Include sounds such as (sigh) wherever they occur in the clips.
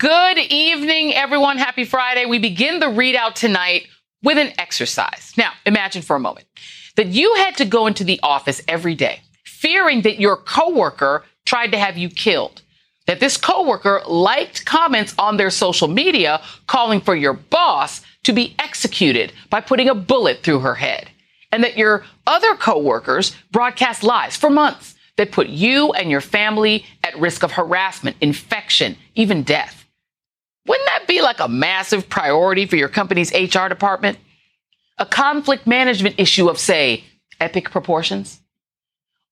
Good evening, everyone. Happy Friday. We begin the readout tonight with an exercise. Now, imagine for a moment that you had to go into the office every day fearing that your coworker tried to have you killed. That this coworker liked comments on their social media calling for your boss to be executed by putting a bullet through her head. And that your other coworkers broadcast lies for months that put you and your family at risk of harassment, infection, even death. Wouldn't that be like a massive priority for your company's HR department? A conflict management issue of, say, epic proportions?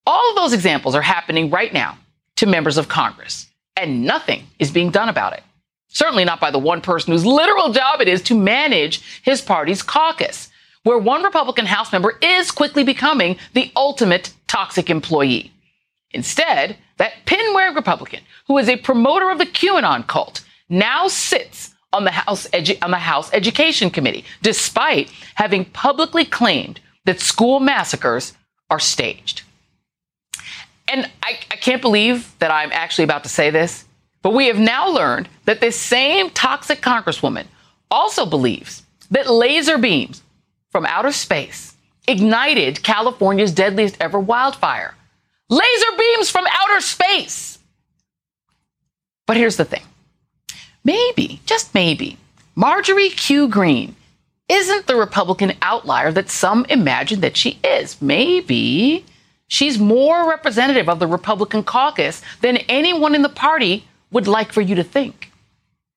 All of those examples are happening right now to members of Congress, and nothing is being done about it. Certainly not by the one person whose literal job it is to manage his party's caucus, where one Republican House member is quickly becoming the ultimate toxic employee. Instead, that pin wearing Republican, who is a promoter of the QAnon cult, now sits on the House, Edu- on the House Education Committee, despite having publicly claimed that school massacres are staged. And I, I can't believe that I'm actually about to say this, but we have now learned that this same toxic congresswoman also believes that laser beams from outer space ignited California's deadliest ever wildfire. Laser beams from outer space. But here's the thing maybe, just maybe, Marjorie Q. Greene isn't the Republican outlier that some imagine that she is. Maybe She's more representative of the Republican caucus than anyone in the party would like for you to think.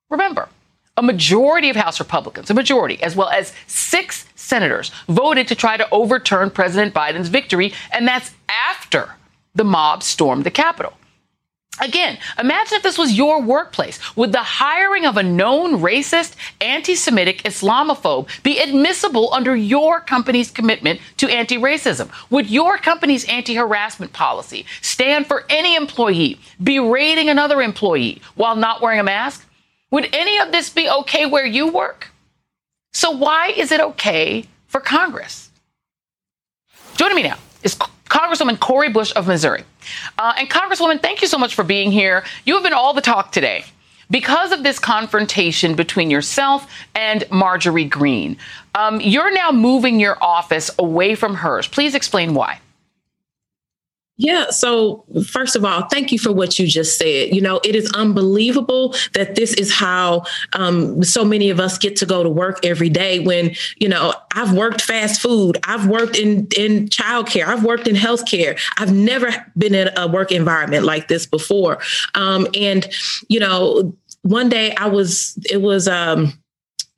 Remember, a majority of House Republicans, a majority, as well as six senators, voted to try to overturn President Biden's victory, and that's after the mob stormed the Capitol. Again, imagine if this was your workplace. Would the hiring of a known racist, anti Semitic Islamophobe be admissible under your company's commitment to anti racism? Would your company's anti harassment policy stand for any employee berating another employee while not wearing a mask? Would any of this be okay where you work? So, why is it okay for Congress? Joining me now is Congresswoman Cori Bush of Missouri. Uh, and Congresswoman, thank you so much for being here. You have been all the talk today because of this confrontation between yourself and Marjorie Greene. Um, you're now moving your office away from hers. Please explain why. Yeah. So, first of all, thank you for what you just said. You know, it is unbelievable that this is how um, so many of us get to go to work every day. When you know, I've worked fast food, I've worked in in childcare, I've worked in healthcare. I've never been in a work environment like this before. Um, and you know, one day I was, it was. Um,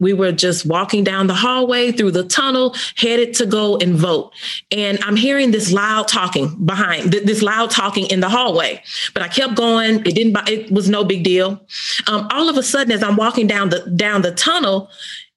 we were just walking down the hallway through the tunnel, headed to go and vote. And I'm hearing this loud talking behind this loud talking in the hallway. But I kept going. It didn't. It was no big deal. Um, all of a sudden, as I'm walking down the down the tunnel,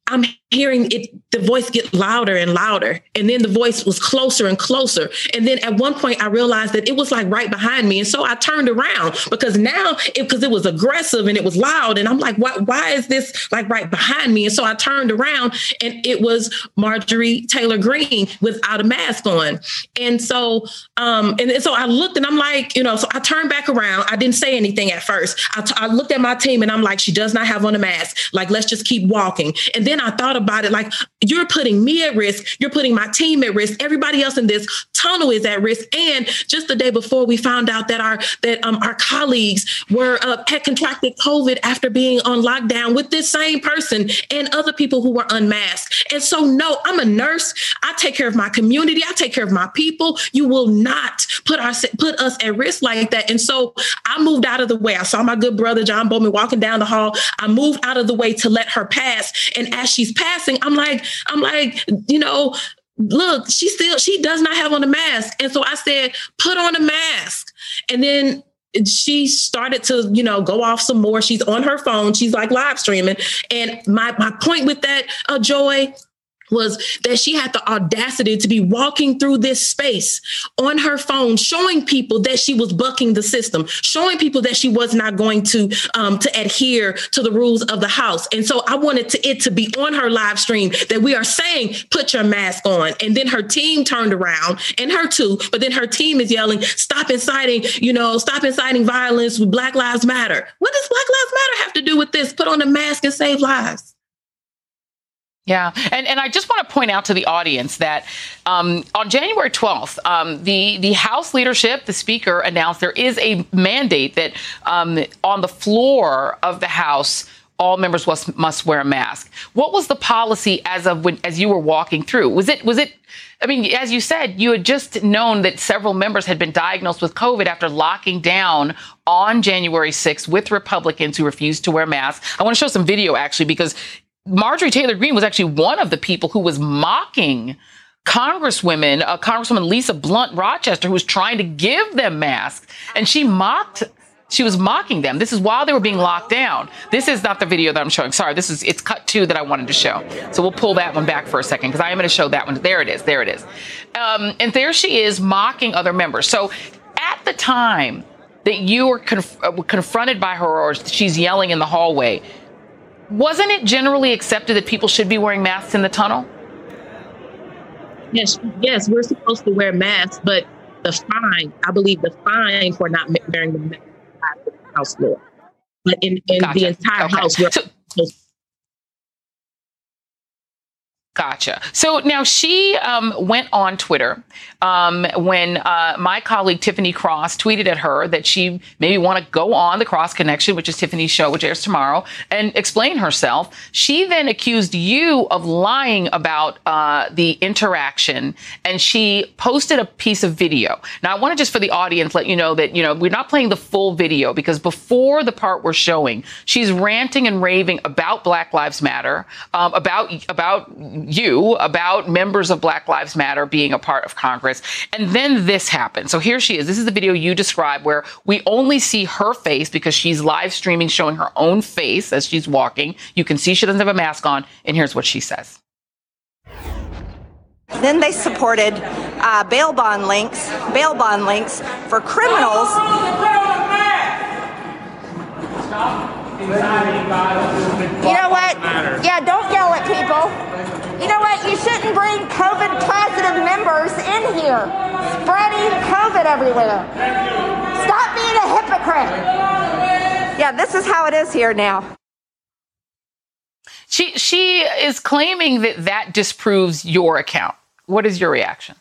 I'm hearing it the voice get louder and louder. And then the voice was closer and closer. And then at one point i realized that it was like right behind me. And so i turned around because now because it, it, was aggressive and it was loud. And i'm like why, why is this like right behind me? And so i turned around and it was Marjorie Taylor Greene without a mask on. And so um and, and so i looked and i'm like you know so i turned back around. I didn't say anything at first. I, t- I looked at my team and i'm like she does not have on a mask. Like let's just keep walking. And then i thought about it like you're putting me at risk, you're putting my team at risk, everybody else in this tunnel is at risk. And just the day before, we found out that our that um, our colleagues were uh, had contracted COVID after being on lockdown with this same person and other people who were unmasked. And so, no, I'm a nurse. I take care of my community. I take care of my people. You will not put our put us at risk like that. And so, I moved out of the way. I saw my good brother John Bowman walking down the hall. I moved out of the way to let her pass. And as she's I'm like, I'm like, you know, look, she still she does not have on a mask. And so I said, put on a mask. And then she started to, you know, go off some more. She's on her phone. She's like live streaming. And my my point with that, uh, Joy, was that she had the audacity to be walking through this space on her phone, showing people that she was bucking the system, showing people that she was not going to um, to adhere to the rules of the house. And so I wanted to, it to be on her live stream that we are saying, "Put your mask on." And then her team turned around, and her too. But then her team is yelling, "Stop inciting! You know, stop inciting violence with Black Lives Matter." What does Black Lives Matter have to do with this? Put on a mask and save lives. Yeah, and and I just want to point out to the audience that um, on January 12th, um, the the House leadership, the Speaker, announced there is a mandate that um, on the floor of the House. All members must, must wear a mask. What was the policy as of when, as you were walking through? Was it was it? I mean, as you said, you had just known that several members had been diagnosed with COVID after locking down on January 6th with Republicans who refused to wear masks. I want to show some video actually because Marjorie Taylor Greene was actually one of the people who was mocking Congresswomen, uh, Congresswoman Lisa Blunt Rochester, who was trying to give them masks, and she mocked. She was mocking them. This is while they were being locked down. This is not the video that I'm showing. Sorry, this is it's cut two that I wanted to show. So we'll pull that one back for a second because I am going to show that one. There it is. There it is. Um, and there she is mocking other members. So at the time that you were conf- uh, confronted by her or she's yelling in the hallway, wasn't it generally accepted that people should be wearing masks in the tunnel? Yes, yes, we're supposed to wear masks, but the fine, I believe the fine for not wearing the mask the house floor. But in, in gotcha. the entire okay. house, we're so, Gotcha. So now she um, went on Twitter um, when uh, my colleague Tiffany Cross tweeted at her that she maybe want to go on the Cross Connection, which is Tiffany's show, which airs tomorrow, and explain herself. She then accused you of lying about uh, the interaction, and she posted a piece of video. Now I want to just for the audience let you know that you know we're not playing the full video because before the part we're showing, she's ranting and raving about Black Lives Matter, um, about about you about members of Black Lives Matter being a part of Congress. And then this happened. So here she is. This is the video you described where we only see her face because she's live streaming showing her own face as she's walking. You can see she doesn't have a mask on. And here's what she says. Then they supported uh, bail bond links, bail bond links for criminals. You know what? Yeah, don't yell at people. You know what? You shouldn't bring COVID positive members in here, spreading COVID everywhere. Stop being a hypocrite. Yeah, this is how it is here now. She she is claiming that that disproves your account. What is your reaction?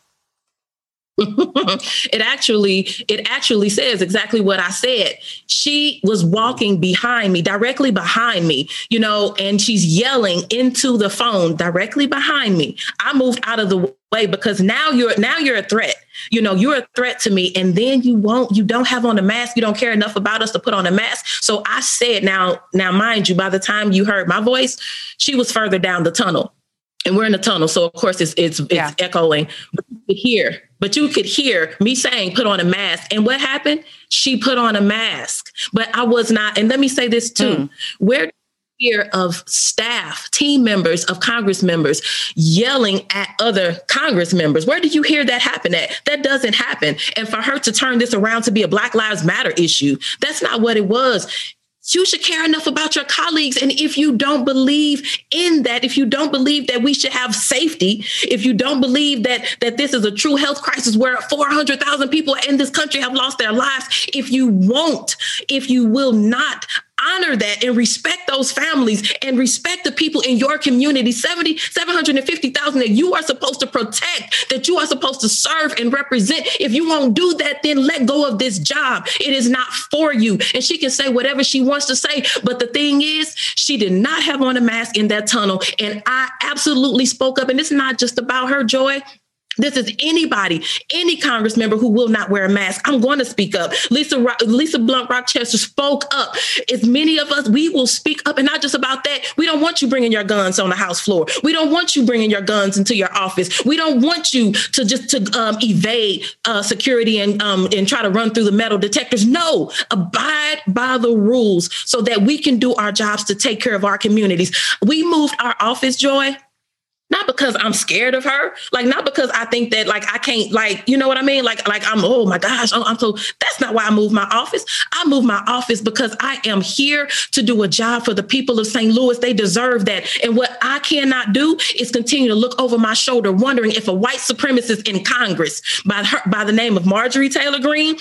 It actually it actually says exactly what I said. She was walking behind me, directly behind me, you know, and she's yelling into the phone directly behind me. I moved out of the way because now you're now you're a threat. You know, you're a threat to me and then you won't you don't have on a mask, you don't care enough about us to put on a mask. So I said now now mind you by the time you heard my voice, she was further down the tunnel and we're in the tunnel, so of course it's it's, it's yeah. echoing. But you could hear, but you could hear me saying, "Put on a mask." And what happened? She put on a mask, but I was not. And let me say this too: mm. where hear of staff, team members of Congress members yelling at other Congress members. Where did you hear that happen at? That doesn't happen. And for her to turn this around to be a Black Lives Matter issue, that's not what it was you should care enough about your colleagues. And if you don't believe in that, if you don't believe that we should have safety, if you don't believe that that this is a true health crisis where 400,000 people in this country have lost their lives, if you won't, if you will not honor that and respect those families and respect the people in your community. 70 750,000 that you are supposed to protect that you are supposed to serve and represent. If you won't do that then let go of this job. It is not for you. And she can say whatever she wants to say but the thing is she did not have on a mask in that tunnel. And I absolutely spoke up. And it's not just about her joy this is anybody, any Congress member who will not wear a mask. I'm going to speak up. Lisa Lisa Blunt Rochester spoke up. As many of us, we will speak up, and not just about that. We don't want you bringing your guns on the House floor. We don't want you bringing your guns into your office. We don't want you to just to um, evade uh, security and um, and try to run through the metal detectors. No, abide by the rules so that we can do our jobs to take care of our communities. We moved our office, Joy not because I'm scared of her, like not because I think that like I can't like you know what I mean, like like I'm oh my gosh, I'm, I'm so that's not why I moved my office. I moved my office because I am here to do a job for the people of St. Louis. They deserve that, and what I cannot do is continue to look over my shoulder, wondering if a white supremacist in Congress by her by the name of Marjorie Taylor Greene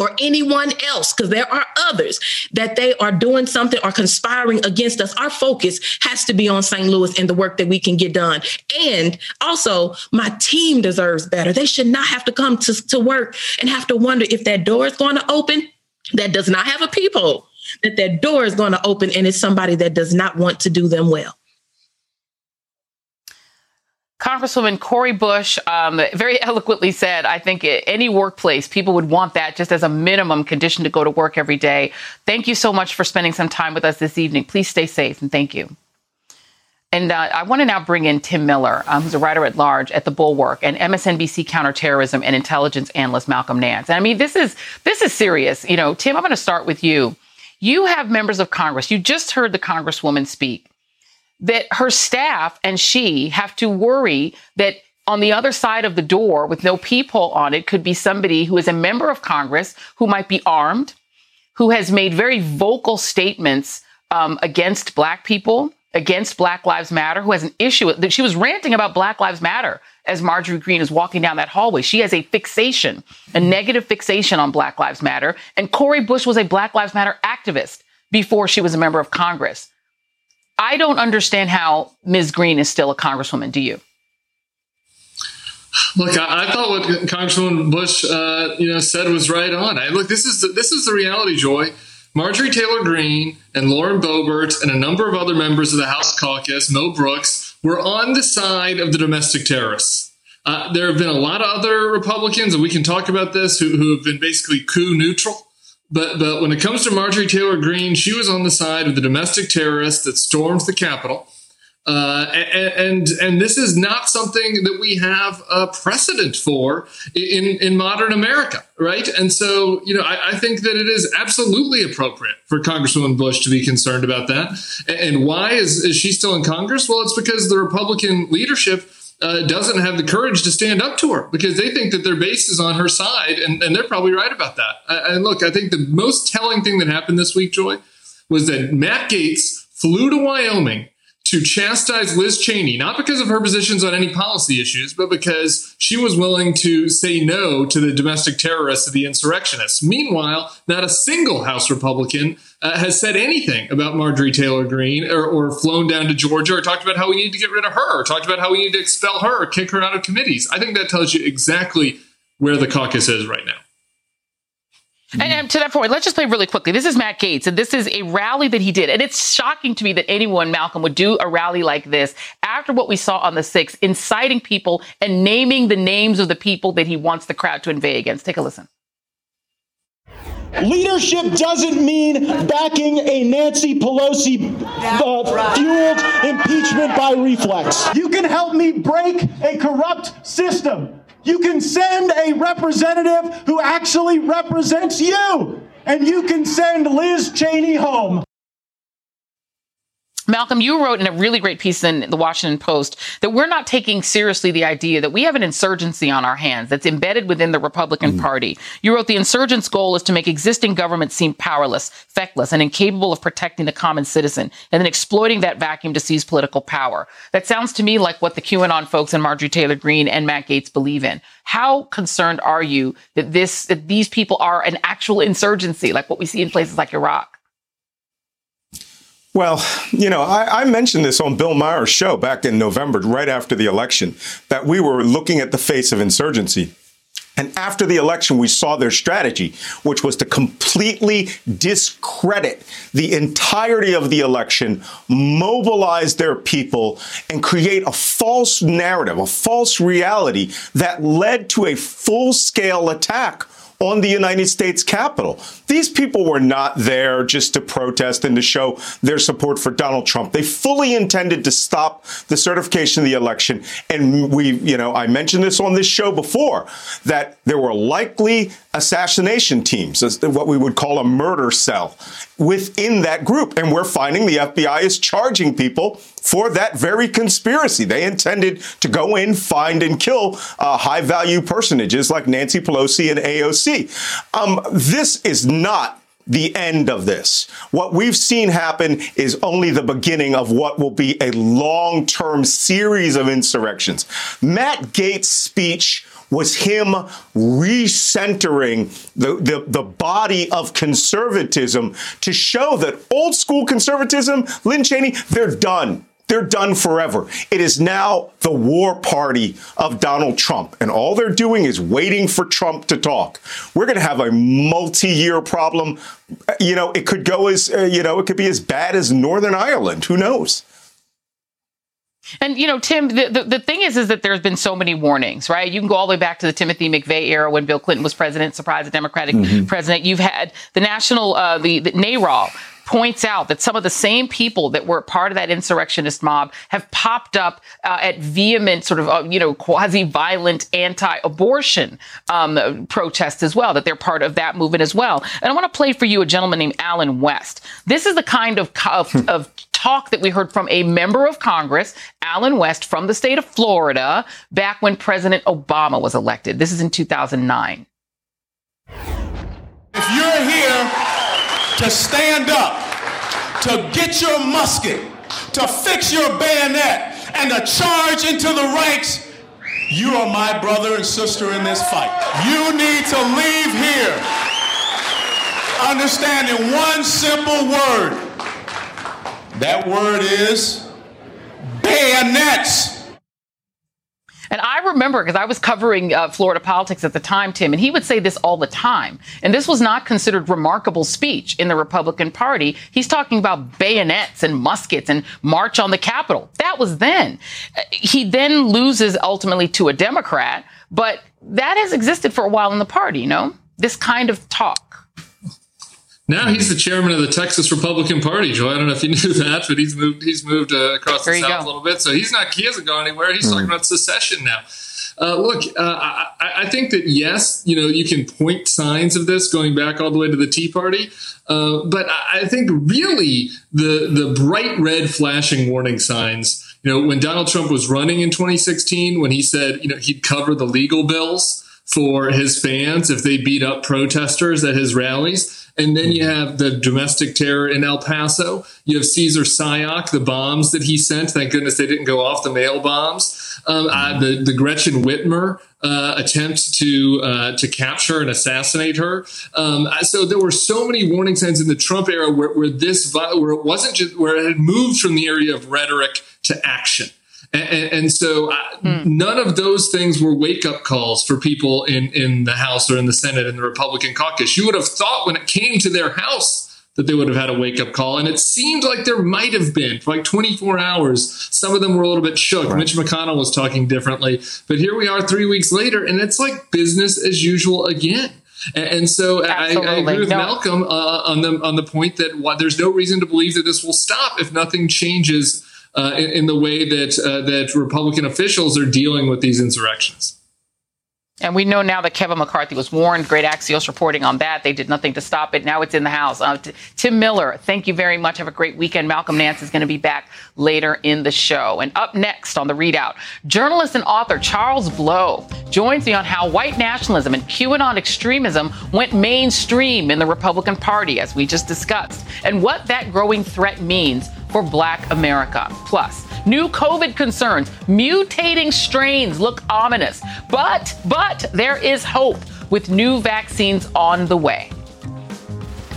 or anyone else, because there are others that they are doing something or conspiring against us. Our focus has to be on St. Louis and the work that we can get done. And also, my team deserves better. They should not have to come to, to work and have to wonder if that door is going to open that does not have a peephole, that that door is going to open and it's somebody that does not want to do them well. Congresswoman Cori Bush um, very (laughs) eloquently said, I think any workplace, people would want that just as a minimum condition to go to work every day. Thank you so much for spending some time with us this evening. Please stay safe and thank you. And uh, I want to now bring in Tim Miller, um, who's a writer at large at the Bulwark, and MSNBC counterterrorism and intelligence analyst Malcolm Nance. And I mean, this is this is serious. You know, Tim, I'm going to start with you. You have members of Congress. You just heard the Congresswoman speak that her staff and she have to worry that on the other side of the door with no peephole on it could be somebody who is a member of Congress who might be armed, who has made very vocal statements um, against Black people, against Black Lives Matter, who has an issue that she was ranting about Black Lives Matter as Marjorie Greene is walking down that hallway. She has a fixation, a negative fixation on Black Lives Matter. And Cori Bush was a Black Lives Matter activist before she was a member of Congress. I don't understand how Ms. Greene is still a congresswoman. Do you? Look, I, I thought what Congresswoman Bush, uh, you know, said was right on. I, look, this is the, this is the reality, Joy. Marjorie Taylor Greene and Lauren Boebert and a number of other members of the House caucus, Mo Brooks, were on the side of the domestic terrorists. Uh, there have been a lot of other Republicans, and we can talk about this, who, who have been basically coup neutral. But but when it comes to Marjorie Taylor Greene, she was on the side of the domestic terrorists that stormed the Capitol. Uh, and and this is not something that we have a precedent for in in modern America, right? And so, you know, I, I, think that it is absolutely appropriate for Congresswoman Bush to be concerned about that. And why is is she still in Congress? Well, it's because the Republican leadership uh, doesn't have the courage to stand up to her because they think that their base is on her side, and, and they're probably right about that. And look, I think the most telling thing that happened this week, Joy, was that Matt Gaetz flew to Wyoming to chastise Liz Cheney, not because of her positions on any policy issues, but because she was willing to say no to the domestic terrorists of the insurrectionists. Meanwhile, not a single House Republican uh, has said anything about Marjorie Taylor Greene or, or, flown down to Georgia or talked about how we need to get rid of her or talked about how we need to expel her or kick her out of committees. I think that tells you exactly where the caucus is right now. And, and, to that point, let's just play really quickly. This is Matt Gaetz, and this is a rally that he did. And it's shocking to me that anyone, Malcolm, would do a rally like this after what we saw on the 6th, inciting people and naming the names of the people that he wants the crowd to inveigh against. Take a listen. Leadership doesn't mean backing a Nancy Pelosi uh, fueled impeachment by reflex. You can help me break a corrupt system. You can send a representative who actually represents you, and you can send Liz Cheney home. Malcolm, you wrote in a really great piece in the Washington Post that we're not taking seriously the idea that we have an insurgency on our hands that's embedded within the Republican mm. Party. You wrote the insurgent's goal is to make existing government seem powerless, feckless, and incapable of protecting the common citizen, and then exploiting that vacuum to seize political power. That sounds to me like what the QAnon folks and Marjorie Taylor Greene and Matt Gaetz believe in. How concerned are you that this that these people are an actual insurgency, like what we see in places like Iraq? Well, you know, I, I, mentioned this on Bill Maher's show back in November, right after the election, that we were looking at the face of insurgency. And after the election, we saw their strategy, which was to completely discredit the entirety of the election, mobilize their people, and create a false narrative, a false reality that led to a full scale attack on the United States Capitol. These people were not there just to protest and to show their support for Donald Trump. They fully intended to stop the certification of the election. And we, you know, I mentioned this on this show before that there were likely assassination teams, what we would call a murder cell within that group. And we're finding the FBI is charging people for that very conspiracy. They intended to go in, find, and kill uh, high value personages like Nancy Pelosi and AOC. Um, this is not the end of this. What we've seen happen is only the beginning of what will be a long term series of insurrections. Matt Gaetz' speech was him recentering the, the, the body of conservatism to show that old school conservatism, Lynn Cheney, they're done. They're done forever. It is now the war party of Donald Trump. And all they're doing is waiting for Trump to talk. We're going to have a multi year problem. You know, it could go as, uh, you know, it could be as bad as Northern Ireland. Who knows? And you know, Tim, the, the, the, thing is, is that there's been so many warnings, right? You can go all the way back to the Timothy McVeigh era when Bill Clinton was president, surprise, a Democratic mm-hmm. president. You've had the national, uh, the, the NARAL points out that some of the same people that were part of that insurrectionist mob have popped up uh, at vehement, sort of, uh, you know, quasi-violent anti-abortion um, protests as well. That they're part of that movement as well. And I want to play for you a gentleman named Allen West. This is the kind of of, hmm. of talk that we heard from a member of Congress, Allen West, from the state of Florida, back when President Obama was elected. This is in 2009. If you're here to stand up, to get your musket, to fix your bayonet, and to charge into the ranks, you are my brother and sister in this fight. You need to leave here understanding one simple word that word is bayonets. And I remember because I was covering uh, Florida politics at the time, Tim, and he would say this all the time. And this was not considered remarkable speech in the Republican Party. He's talking about bayonets and muskets and march on the Capitol. That was then. He then loses ultimately to a Democrat, but that has existed for a while in the party, you know? This kind of talk. Now he's the chairman of the Texas Republican Party, Joy. I don't know if you (laughs) knew that, but he's moved. He's moved uh, across there the south go. a little bit, so he's not. He hasn't gone anywhere. He's mm. talking about secession now. Uh, look, uh, I, I, think that yes, you know, you can point signs of this going back all the way to the Tea Party, uh, but I think really the the bright red flashing warning signs. You know, when Donald Trump was running in 2016, when he said, you know, he'd cover the legal bills for his fans if they beat up protesters at his rallies and then you have the domestic terror in El Paso. You have Cesar Sayoc, the bombs that he sent. Thank goodness they didn't go off the mail bombs. Um, uh, the, the Gretchen Whitmer uh, attempt to uh, to capture and assassinate her. Um, so there were so many warning signs in the Trump era where, where this where it wasn't just where it had moved from the area of rhetoric to action. And, and so uh, hmm. none of those things were wake up calls for people in, in the House or in the Senate in the Republican caucus. You would have thought when it came to their House that they would have had a wake up call. And it seemed like there might have been for like 24 hours. Some of them were a little bit shook. Right. Mitch McConnell was talking differently. But here we are three weeks later, and it's like business as usual again. And, so I, I, agree with no. Malcolm uh, on the on the point that why, there's no reason to believe that this will stop if nothing changes uh, in, in, the way that uh, that Republican officials are dealing with these insurrections. And we know now that Kevin McCarthy was warned. Great Axios reporting on that. They did nothing to stop it. Now it's in the House. Uh, Tim Miller, thank you very much. Have a great weekend. Malcolm Nance is going to be back later in the show. And up next on the readout, journalist and author Charles Blow joins me on how white nationalism and QAnon extremism went mainstream in the Republican Party, as we just discussed, and what that growing threat means for Black America. Plus, new COVID concerns, mutating strains look ominous. But, but there is hope with new vaccines on the way.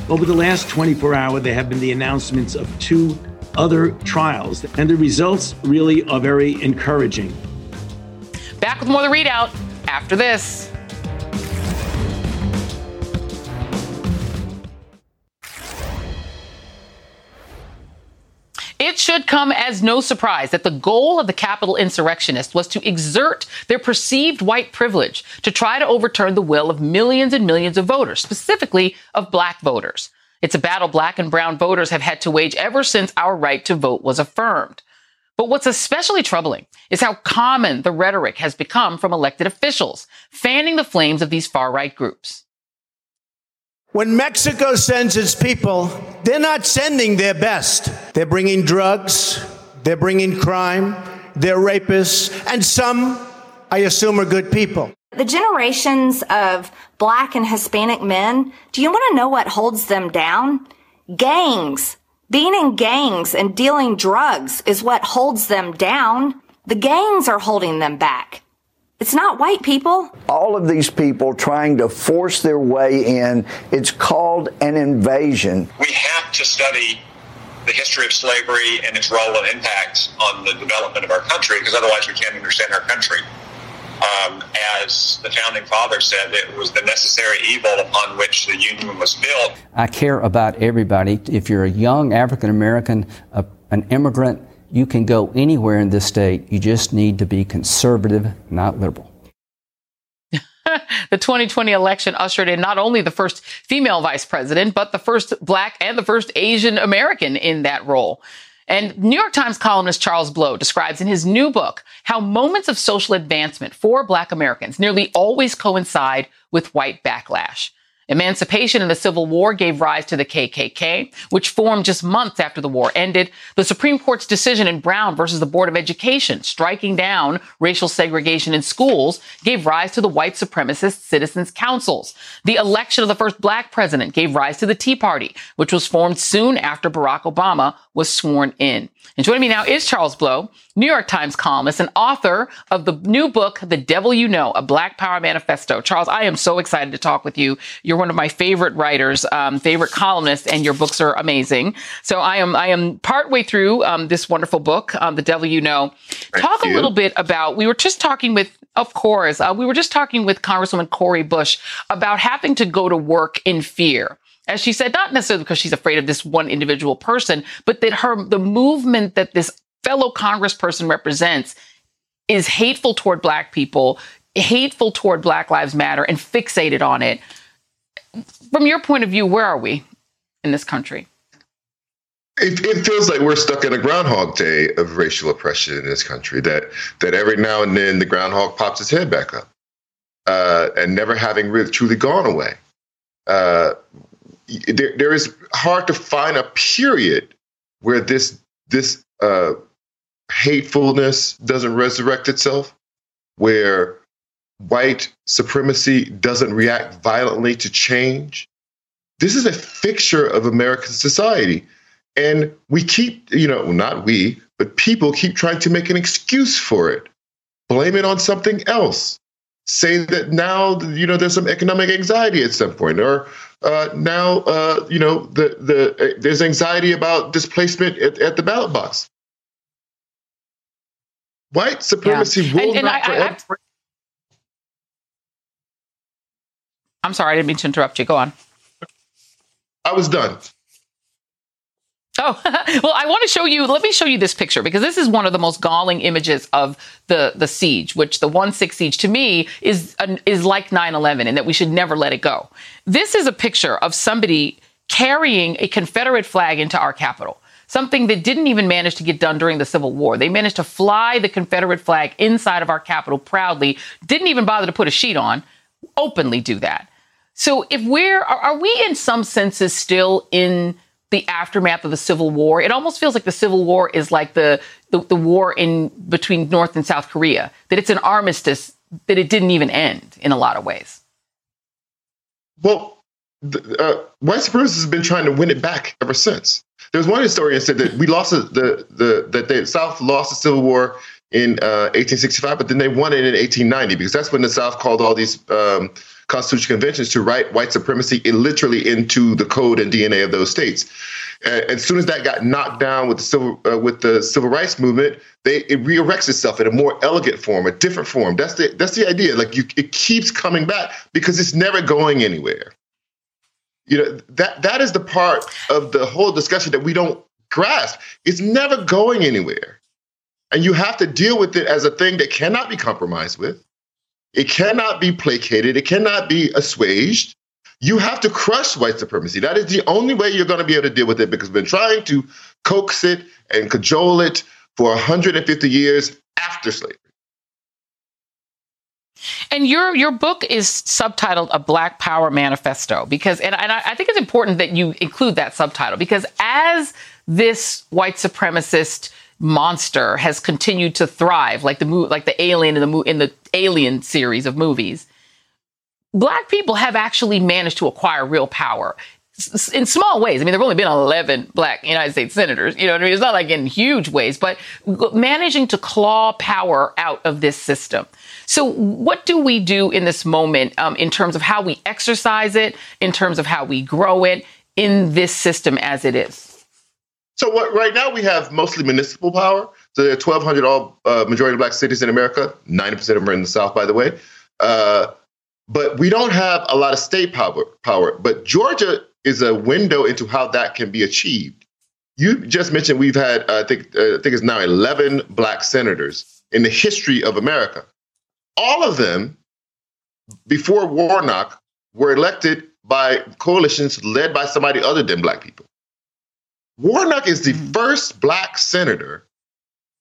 Over the last 24 hours, there have been the announcements of two other trials, and the results really are very encouraging. Back with more of the readout after this. It should come as no surprise that the goal of the Capitol insurrectionists was to exert their perceived white privilege to try to overturn the will of millions and millions of voters, specifically of black voters. It's a battle black and brown voters have had to wage ever since our right to vote was affirmed. But what's especially troubling is how common the rhetoric has become from elected officials, fanning the flames of these far right groups. When Mexico sends its people, they're not sending their best. They're bringing drugs, they're bringing crime, they're rapists, and some, I assume, are good people. The generations of black and Hispanic men, do you want to know what holds them down? Gangs. Being in gangs and dealing drugs is what holds them down. The gangs are holding them back. It's not white people. All of these people trying to force their way in, it's called an invasion. We have to study the history of slavery and its role and impact on the development of our country because otherwise we can't understand our country. Um, as the founding father said, it was the necessary evil upon which the Union was built. I care about everybody. If you're a young African American, an immigrant, you can go anywhere in this state. You just need to be conservative, not liberal. (laughs) the 2020 election ushered in not only the first female vice president, but the first black and the first Asian American in that role. And New York Times columnist Charles Blow describes in his new book how moments of social advancement for black Americans nearly always coincide with white backlash. Emancipation in the Civil War gave rise to the KKK, which formed just months after the war ended. The Supreme Court's decision in Brown versus the Board of Education, striking down racial segregation in schools, gave rise to the white supremacist citizens councils. The election of the first black president gave rise to the Tea Party, which was formed soon after Barack Obama was sworn in. And joining me now is Charles Blow, New York Times columnist and author of the new book, The Devil You Know, a Black Power Manifesto. Charles, I am so excited to talk with you. You're one of my favorite writers, um, favorite columnists, and your books are amazing. So I am I am partway through um, this wonderful book, um, The Devil You Know. Thank talk you. a little bit about. We were just talking with, of course, uh, we were just talking with Congresswoman Cori Bush about having to go to work in fear as she said, not necessarily because she's afraid of this one individual person, but that her the movement that this fellow congressperson represents is hateful toward black people, hateful toward Black Lives Matter, and fixated on it. From your point of view, where are we in this country? It, it, feels like we're stuck in a groundhog day of racial oppression in this country. That that every now and then the groundhog pops its head back up, uh, and never having really truly gone away. Uh, there, there is hard to find a period where this this uh, hatefulness doesn't resurrect itself, where white supremacy doesn't react violently to change. This is a fixture of American society. And we keep, you know, not we, but people keep trying to make an excuse for it, blame it on something else. Say that now, you know, there's some economic anxiety at some point, or uh, now, uh, you know, the the uh, there's anxiety about displacement at, at the ballot box. White supremacy yeah. will and, and not I, forever. I, I'm sorry, I didn't mean to interrupt you. Go on. I was done. Oh, (laughs) well, I want to show you. Let me show you this picture because this is one of the most galling images of the the siege, which the one six siege to me is is like 9/11 and that we should never let it go. This is a picture of somebody carrying a Confederate flag into our capital. Something that didn't even manage to get done during the Civil War. They managed to fly the Confederate flag inside of our capital proudly, didn't even bother to put a sheet on, openly do that. So if we're, are we in some senses still in the aftermath of the Civil War. It almost feels like the Civil War is like the, the, the war in between North and South Korea, that it's an armistice that it didn't even end in a lot of ways. Well, uh, white supremacists have been trying to win it back ever since. There's one historian said that we lost the, the, the that the South lost the Civil War in uh, 1865, but then they won it in 1890 because that's when the South called all these um, constitutional conventions to write white supremacy in, literally into the code and DNA of those states. As soon as that got knocked down with the civil uh, with the civil rights movement, they it re-erects itself in a more elegant form, a different form. That's the that's the idea. Like you, it keeps coming back because it's never going anywhere. You know that that is the part of the whole discussion that we don't grasp. It's never going anywhere. And you have to deal with it as a thing that cannot be compromised with. It cannot be placated. It cannot be assuaged. You have to crush white supremacy. That is the only way you're going to be able to deal with it because we've been trying to coax it and cajole it for 150 years after slavery. And your your book is subtitled "A Black Power Manifesto" because, and, and I think it's important that you include that subtitle because as this white supremacist monster has continued to thrive, like the like the alien in the in the Alien series of movies, black people have actually managed to acquire real power in small ways. I mean, there have only been 11 black United States senators. You know what I mean? It's not like in huge ways, but managing to claw power out of this system. So, what do we do in this moment um, in terms of how we exercise it, in terms of how we grow it in this system as it is? So, what, right now we have mostly municipal power. So, there are 1,200 all uh, majority black cities in America. 90% of them are in the South, by the way. Uh, but we don't have a lot of state power. Power. But Georgia is a window into how that can be achieved. You just mentioned we've had, uh, I think, uh, I think it's now 11 black senators in the history of America all of them, before Warnock, were elected by coalitions led by somebody other than black people. Warnock is the mm-hmm. first black senator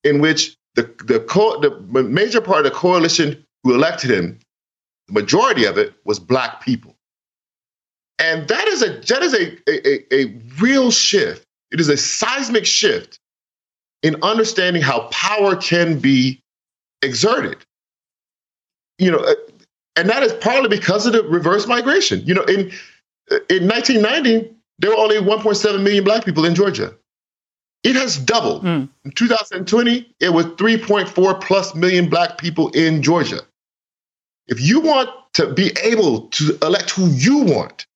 in which the, the, co- the major part of the coalition who elected him, the majority of it was black people. And that is a that is a, a, a real shift. It is a seismic shift in understanding how power can be exerted you know, uh, and that is partly because of the reverse migration. You know, in in 1990, there were only 1.7 million black people in Georgia. It has doubled. Mm. In 2020, it was 3.4 plus million black people in Georgia. If you want to be able to elect who you want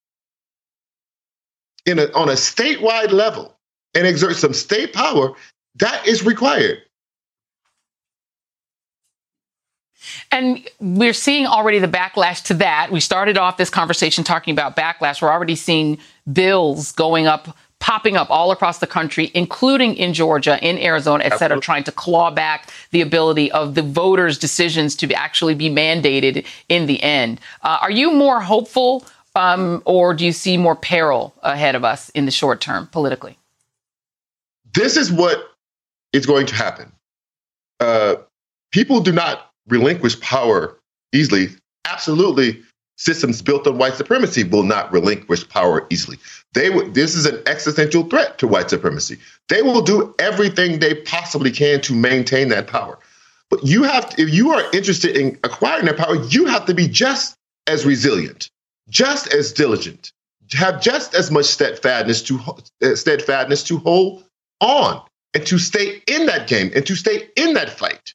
in a, on a statewide level and exert some state power, that is required. And we're seeing already the backlash to that. We started off this conversation talking about backlash. We're already seeing bills going up, popping up all across the country, including in Georgia, in Arizona, et cetera, trying to claw back the ability of the voters' decisions to actually be mandated in the end. Uh, are you more hopeful um, or do you see more peril ahead of us in the short term politically? This is what is going to happen. Uh, people do not relinquish power easily. Absolutely, systems built on white supremacy will not relinquish power easily. They w- this is an existential threat to white supremacy. They will do everything they possibly can to maintain that power. But you have to, if you are interested in acquiring that power, you have to be just as resilient, just as diligent, have just as much steadfastness to uh, steadfastness to hold on and to stay in that game and to stay in that fight.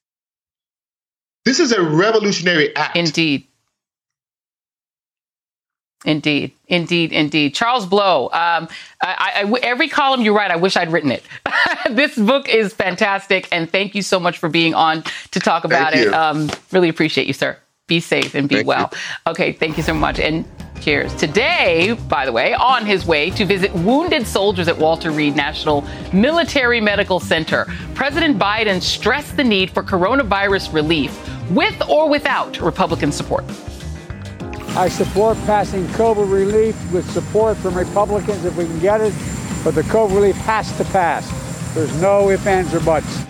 This is a revolutionary act. Indeed. Indeed, indeed, indeed. Charles Blow. Um, I, I, every column you write, I wish I'd written it. (laughs) this book is fantastic, and thank you so much for being on to talk about it. Um, really appreciate you, sir. Be safe and be thank well. You. Okay, thank you so much, and cheers. Today, by the way, on his way to visit wounded soldiers at Walter Reed National Military Medical Center, President Biden stressed the need for coronavirus relief with or without Republican support. I support passing COVID relief with support from Republicans if we can get it, but the COVID relief has to pass. There's no ifs, ands, or buts.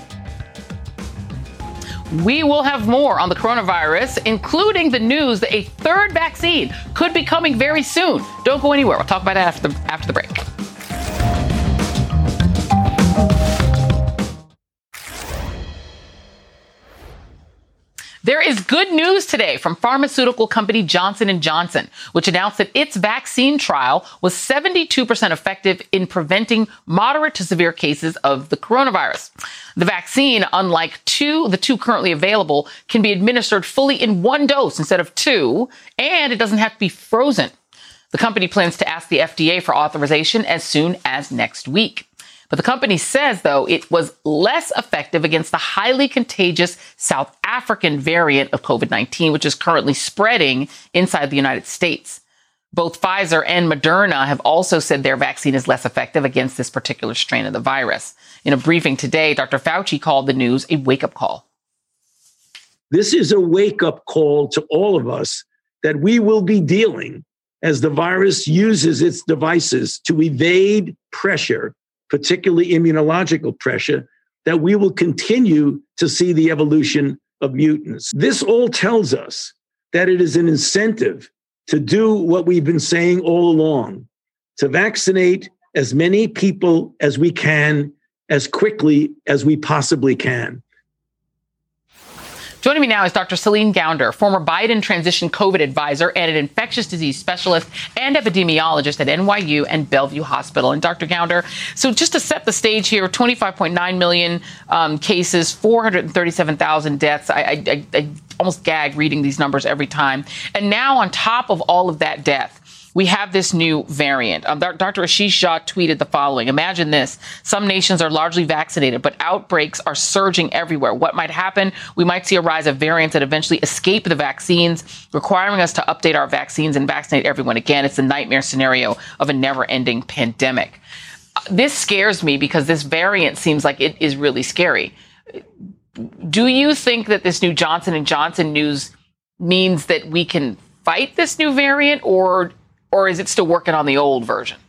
We will have more on the coronavirus, including the news that a third vaccine could be coming very soon. Don't go anywhere. We'll talk about that after the, after the break. There is good news today from pharmaceutical company Johnson & Johnson, which announced that its vaccine trial was 72% effective in preventing moderate to severe cases of the coronavirus. The vaccine, unlike two, the two currently available, can be administered fully in one dose instead of two, and it doesn't have to be frozen. The company plans to ask the FDA for authorization as soon as next week. But the company says, though, it was less effective against the highly contagious South African variant of COVID 19, which is currently spreading inside the United States. Both Pfizer and Moderna have also said their vaccine is less effective against this particular strain of the virus. In a briefing today, Dr. Fauci called the news a wake up call. This is a wake up call to all of us that we will be dealing as the virus uses its devices to evade pressure, particularly immunological pressure, that we will continue to see the evolution of mutants. This all tells us that it is an incentive to do what we've been saying all along to vaccinate as many people as we can as quickly as we possibly can. Joining me now is Dr. Celine Gounder, former Biden transition COVID advisor and an infectious disease specialist and epidemiologist at NYU and Bellevue Hospital. And Dr. Gounder, so just to set the stage here, 25.9 million um, cases, 437,000 deaths. I, I, I almost gag reading these numbers every time. And now, on top of all of that death, we have this new variant. Um, Dr. Ashish Jha tweeted the following Imagine this. Some nations are largely vaccinated, but outbreaks are surging everywhere. What might happen? We might see a rise of variants that eventually escape the vaccines, requiring us to update our vaccines and vaccinate everyone again. It's a nightmare scenario of a never ending pandemic. This scares me because this variant seems like it is really scary. Do you think that this new Johnson and Johnson news means that we can fight this new variant or or is it still working on the old version?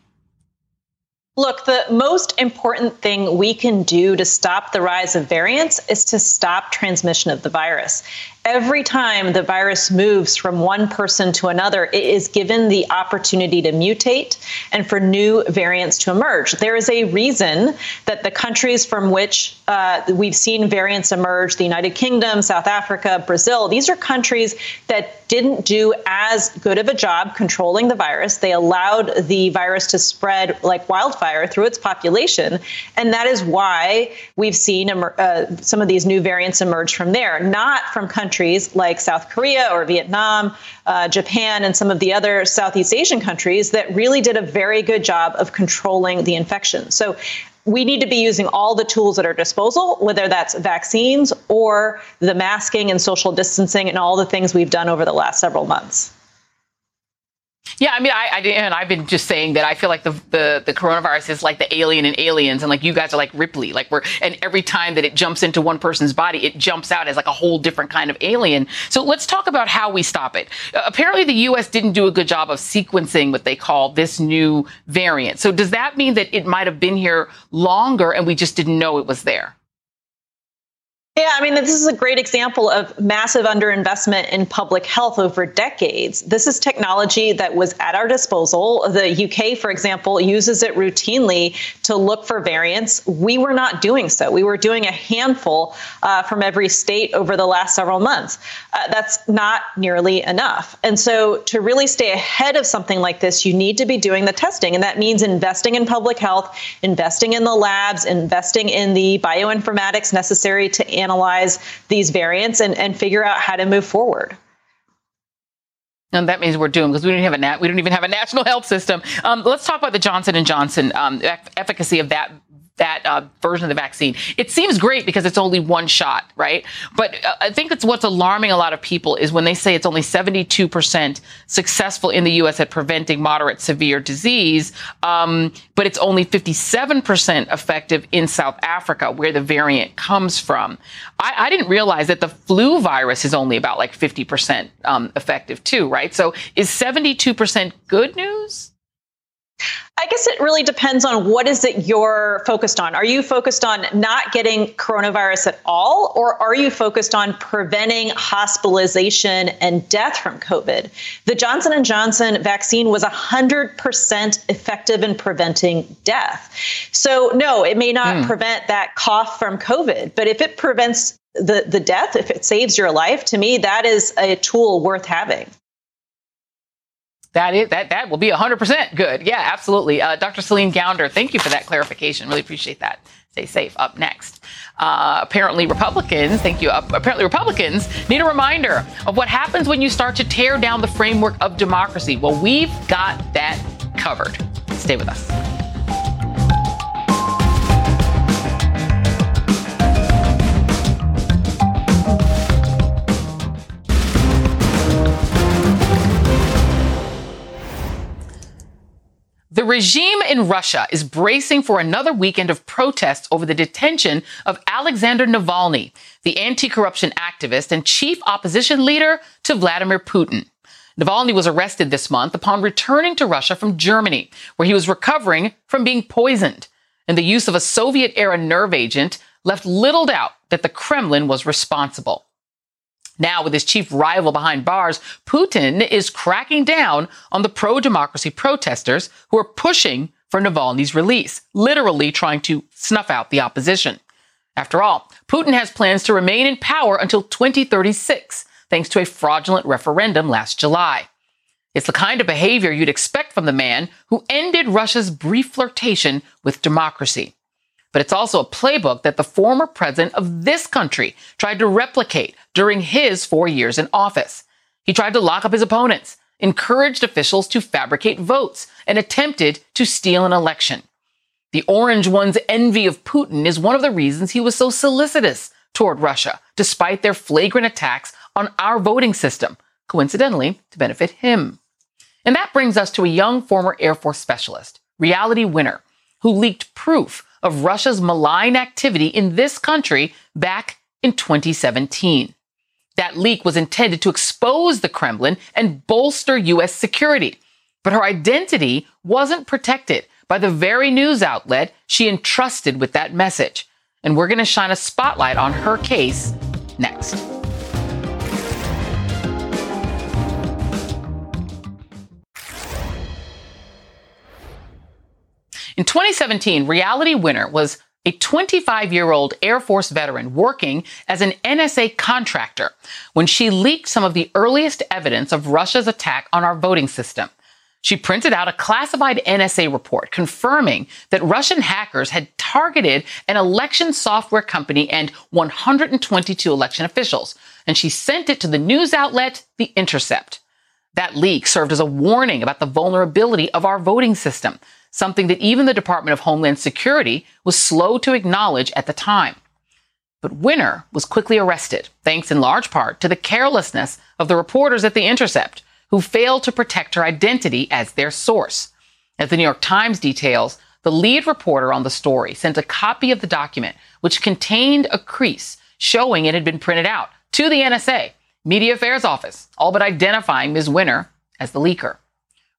Look, the most important thing we can do to stop the rise of variants is to stop transmission of the virus every time the virus moves from one person to another, it is given the opportunity to mutate and for new variants to emerge. There is a reason that the countries from which uh, we've seen variants emerge, the United Kingdom, South Africa, Brazil, these are countries that didn't do as good of a job controlling the virus. They allowed the virus to spread like wildfire through its population. And that is why we've seen uh, some of these new variants emerge from there, not from countries countries like South Korea or Vietnam, uh, Japan, and some of the other Southeast Asian countries that really did a very good job of controlling the infection. So we need to be using all the tools at our disposal, whether that's vaccines or the masking and social distancing and all the things we've done over the last several months. Yeah, I mean, I, I and I've been just saying that I feel like the, the the coronavirus is like the alien in Aliens, and like you guys are like Ripley, like we're and every time that it jumps into one person's body, it jumps out as like a whole different kind of alien. So let's talk about how we stop it. Uh, apparently, the U.S. didn't do a good job of sequencing what they call this new variant. So does that mean that it might have been here longer and we just didn't know it was there? Yeah, I mean, this is a great example of massive underinvestment in public health over decades. This is technology that was at our disposal. The UK, for example, uses it routinely to look for variants. We were not doing so. We were doing a handful uh, from every state over the last several months. Uh, that's not nearly enough. And so, to really stay ahead of something like this, you need to be doing the testing. And that means investing in public health, investing in the labs, investing in the bioinformatics necessary to analyze these variants and, and figure out how to move forward. And that means we're doomed because we don't have a nat- we don't even have a national (laughs) health system. Um, let's talk about the Johnson and Johnson um, efficacy of that that uh, version of the vaccine. It seems great because it's only one shot, right? But uh, I think it's what's alarming a lot of people is when they say it's only 72% successful in the U.S. at preventing moderate severe disease, um, but it's only 57% effective in South Africa, where the variant comes from. I, I didn't realize that the flu virus is only about like 50% um, effective too, right? So is 72% good news? I guess it really depends on what is it you're focused on. Are you focused on not getting coronavirus at all, or are you focused on preventing hospitalization and death from COVID? The Johnson and Johnson vaccine was 100% effective in preventing death. So no, it may not mm. prevent that cough from COVID, but if it prevents the, the death, if it saves your life, to me, that is a tool worth having. That is that that will be 100% good. Yeah, absolutely. Uh, Dr. Celine Gounder, thank you for that clarification. Really appreciate that. Stay safe. Up next, uh, apparently Republicans, thank you. Uh, apparently Republicans need a reminder of what happens when you start to tear down the framework of democracy. Well, we've got that covered. Stay with us. The regime in Russia is bracing for another weekend of protests over the detention of Alexander Navalny, the anti corruption activist and chief opposition leader to Vladimir Putin. Navalny was arrested this month upon returning to Russia from Germany, where he was recovering from being poisoned. And the use of a Soviet era nerve agent left little doubt that the Kremlin was responsible. Now, with his chief rival behind bars, Putin is cracking down on the pro democracy protesters who are pushing for Navalny's release, literally trying to snuff out the opposition. After all, Putin has plans to remain in power until 2036, thanks to a fraudulent referendum last July. It's the kind of behavior you'd expect from the man who ended Russia's brief flirtation with democracy but it's also a playbook that the former president of this country tried to replicate during his four years in office. He tried to lock up his opponents, encouraged officials to fabricate votes, and attempted to steal an election. The Orange One's envy of Putin is one of the reasons he was so solicitous toward Russia, despite their flagrant attacks on our voting system, coincidentally, to benefit him. And that brings us to a young former Air Force specialist, Reality Winner, who leaked proof of Russia's malign activity in this country back in 2017. That leak was intended to expose the Kremlin and bolster U.S. security. But her identity wasn't protected by the very news outlet she entrusted with that message. And we're going to shine a spotlight on her case next. In 2017, Reality Winner was a 25 year old Air Force veteran working as an NSA contractor when she leaked some of the earliest evidence of Russia's attack on our voting system. She printed out a classified NSA report confirming that Russian hackers had targeted an election software company and 122 election officials, and she sent it to the news outlet The Intercept. That leak served as a warning about the vulnerability of our voting system, something that even the Department of Homeland Security was slow to acknowledge at the time. But Winner was quickly arrested, thanks in large part to the carelessness of the reporters at The Intercept, who failed to protect her identity as their source. As the New York Times details, the lead reporter on the story sent a copy of the document, which contained a crease showing it had been printed out, to the NSA, Media Affairs Office, all but identifying Ms. Winner as the leaker.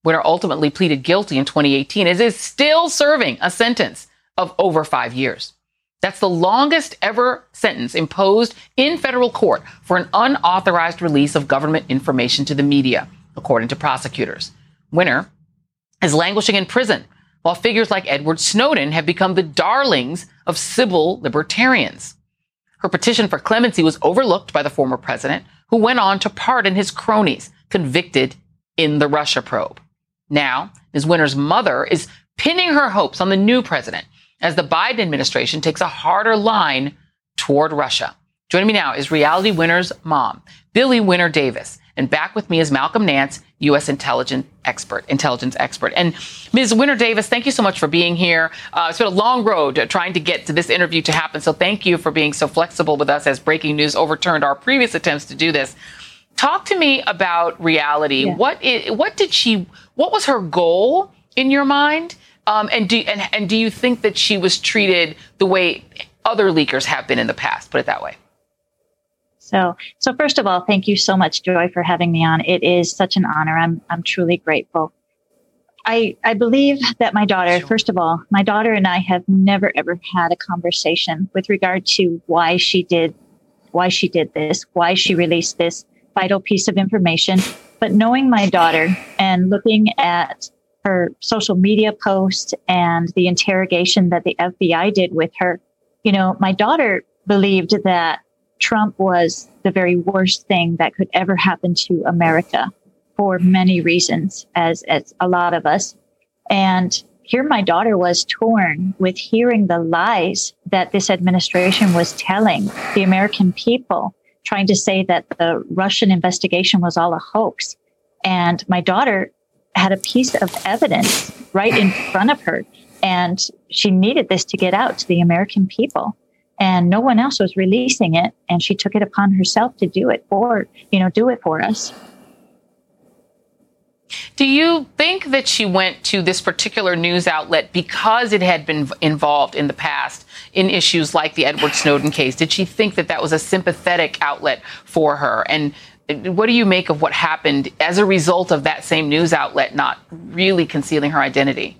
Winner ultimately pleaded guilty in 2018 and is still serving a sentence of over five years. That's the longest ever sentence imposed in federal court for an unauthorized release of government information to the media, according to prosecutors. Winner is languishing in prison, while figures like Edward Snowden have become the darlings of civil libertarians. Her petition for clemency was overlooked by the former president, who went on to pardon his cronies convicted in the Russia probe. Now, Ms. Winner's mother is pinning her hopes on the new president as the Biden administration takes a harder line toward Russia. Joining me now is Reality Winner's mom, Billie Winner Davis. And back with me is Malcolm Nance, U.S. intelligence expert, intelligence expert. And Ms. Winner Davis, thank you so much for being here. Uh, it's been a long road trying to get to this interview to happen. So thank you for being so flexible with us as breaking news overturned our previous attempts to do this. Talk to me about reality. Yeah. What is, what did she? What was her goal in your mind? Um, and do and, and do you think that she was treated the way other leakers have been in the past? Put it that way. So, so first of all, thank you so much, Joy, for having me on. It is such an honor. I'm, I'm truly grateful. I, I believe that my daughter, first of all, my daughter and I have never ever had a conversation with regard to why she did, why she did this, why she released this vital piece of information. But knowing my daughter and looking at her social media posts and the interrogation that the FBI did with her, you know, my daughter believed that Trump was the very worst thing that could ever happen to America for many reasons, as, as a lot of us. And here my daughter was torn with hearing the lies that this administration was telling the American people trying to say that the Russian investigation was all a hoax. And my daughter had a piece of evidence right in front of her. And she needed this to get out to the American people. And no one else was releasing it. And she took it upon herself to do it for, you know, do it for us. Do you think that she went to this particular news outlet because it had been involved in the past in issues like the Edward Snowden case? Did she think that that was a sympathetic outlet for her? And what do you make of what happened as a result of that same news outlet not really concealing her identity?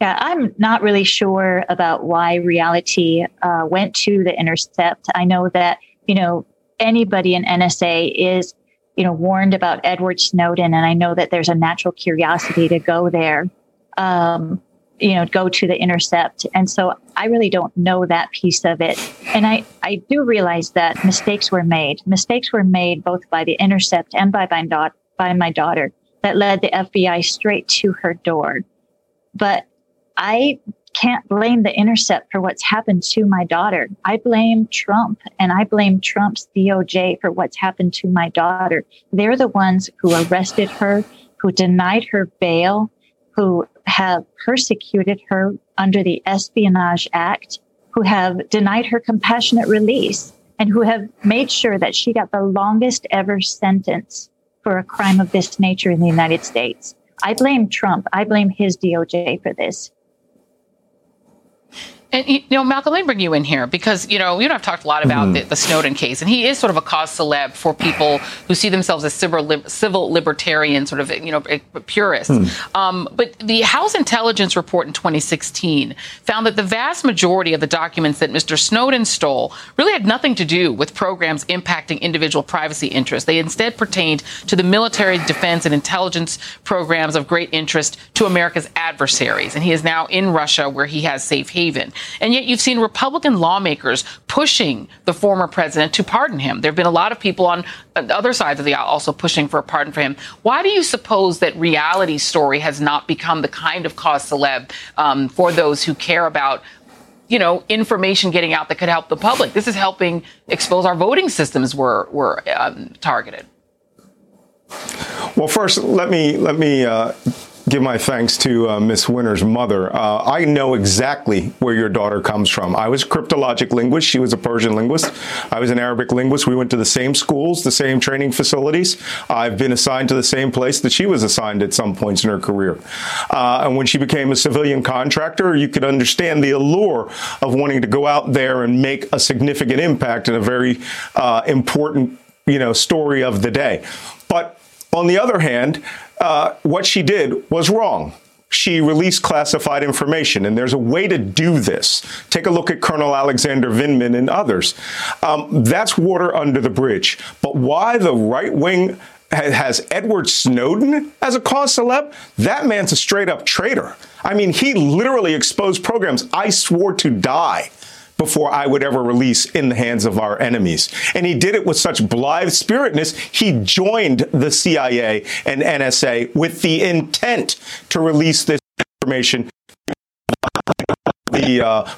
Yeah, I'm not really sure about why reality uh, went to the intercept. I know that, you know, anybody in NSA is you know, warned about Edward Snowden, and I know that there's a natural curiosity to go there, um, you know, go to the intercept. And so I really don't know that piece of it. And I, I do realize that mistakes were made. Mistakes were made both by the intercept and by my, da- by my daughter that led the FBI straight to her door. But I can't blame the intercept for what's happened to my daughter. I blame Trump and I blame Trump's DOJ for what's happened to my daughter. They're the ones who arrested her, who denied her bail, who have persecuted her under the Espionage Act, who have denied her compassionate release, and who have made sure that she got the longest ever sentence for a crime of this nature in the United States. I blame Trump. I blame his DOJ for this. And you know, Malcolm, let me bring you in here because you know you and I've talked a lot about mm-hmm. the, the, Snowden case, and he is sort of a cause celeb for people who see themselves as civil, civil libertarian, sort of you know purists. Mm. Um, but the House Intelligence Report in 2016 found that the vast majority of the documents that Mr. Snowden stole really had nothing to do with programs impacting individual privacy interests. They instead pertained to the military, defense, and intelligence programs of great interest to America's adversaries. And he is now in Russia, where he has safe haven. And yet you've seen Republican lawmakers pushing the former president to pardon him. There have been a lot of people on the other sides of the aisle also pushing for a pardon for him. Why do you suppose that reality story has not become the kind of cause celeb um, for those who care about you know, information getting out that could help the public. This is helping expose our voting systems were were um, targeted. Well, first, let me let me uh, give my thanks to uh, Miss Winner's mother. Uh, I know exactly where your daughter comes from. I was a cryptologic linguist. She was a Persian linguist. I was an Arabic linguist. We went to the same schools, the same training facilities. I've been assigned to the same place that she was assigned at some points in her career. Uh, and when she became a civilian contractor, you could understand the allure of wanting to go out there and make a significant impact in a very uh, important, you know, story of the day. But on the other hand, uh, what she did was wrong. She released classified information, and there's a way to do this. Take a look at Colonel Alexander Vindman and others. Um, that's water under the bridge. But why the right wing has Edward Snowden as a cause celeb? That man's a straight up traitor. I mean, he literally exposed programs I swore to die before I would ever release in the hands of our enemies. And he did it with such blithe spiritness, he joined the CIA and NSA with the intent to release this information. The uh,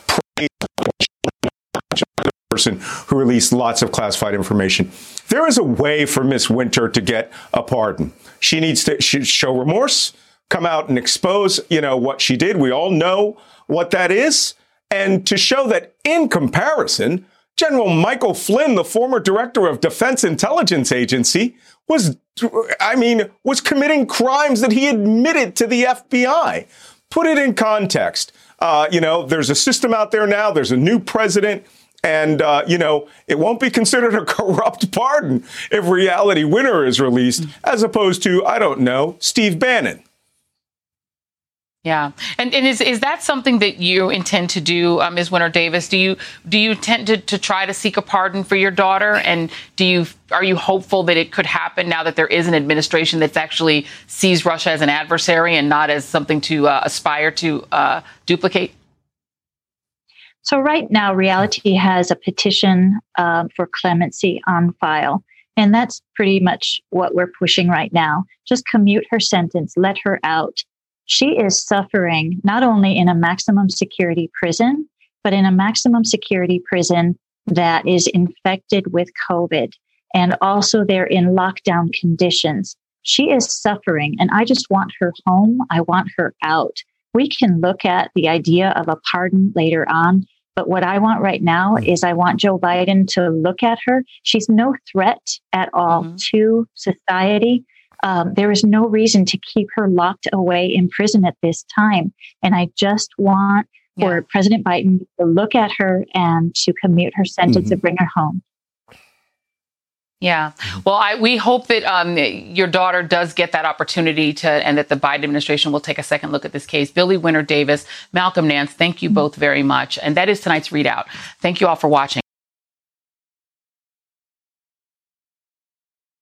person who released lots of classified information. There is a way for Miss Winner to get a pardon. She needs to show remorse, come out and expose, you know, what she did. We all know what that is. And to show that in comparison, General Michael Flynn, the former director of Defense Intelligence Agency, was, I mean, was committing crimes that he admitted to the FBI. Put it in context. Uh, you know, there's a system out there now. There's a new president. And, uh, you know, it won't be considered a (laughs) corrupt pardon if Reality Winner is released, as opposed to, I don't know, Steve Bannon. Yeah, and, and is is that something that you intend to do, uh, Ms. Winner Davis? Do you do you intend to, to try to seek a pardon for your daughter? And do you are you hopeful that it could happen now that there is an administration that's actually sees Russia as an adversary and not as something to uh, aspire to uh, duplicate? So right now, Reality has a petition uh, for clemency on file. And that's pretty much what we're pushing right now. Just commute her sentence, let her out she is suffering not only in a maximum security prison, but in a maximum security prison that is infected with COVID. And also they're in lockdown conditions. She is suffering and I just want her home. I want her out. We can look at the idea of a pardon later on. But what I want right now is I want Joe Biden to look at her. She's no threat at all mm-hmm. to society. Um, there is no reason to keep her locked away in prison at this time. And I just want for President Biden to look at her and to commute her sentence Mm-hmm. and bring her home. Yeah. Well, I, we hope that um, your daughter does get that opportunity to, and that the Biden administration will take a second look at this case. Billie Winner Davis, Malcolm Nance, thank you both very much. And that is tonight's readout. Thank you all for watching.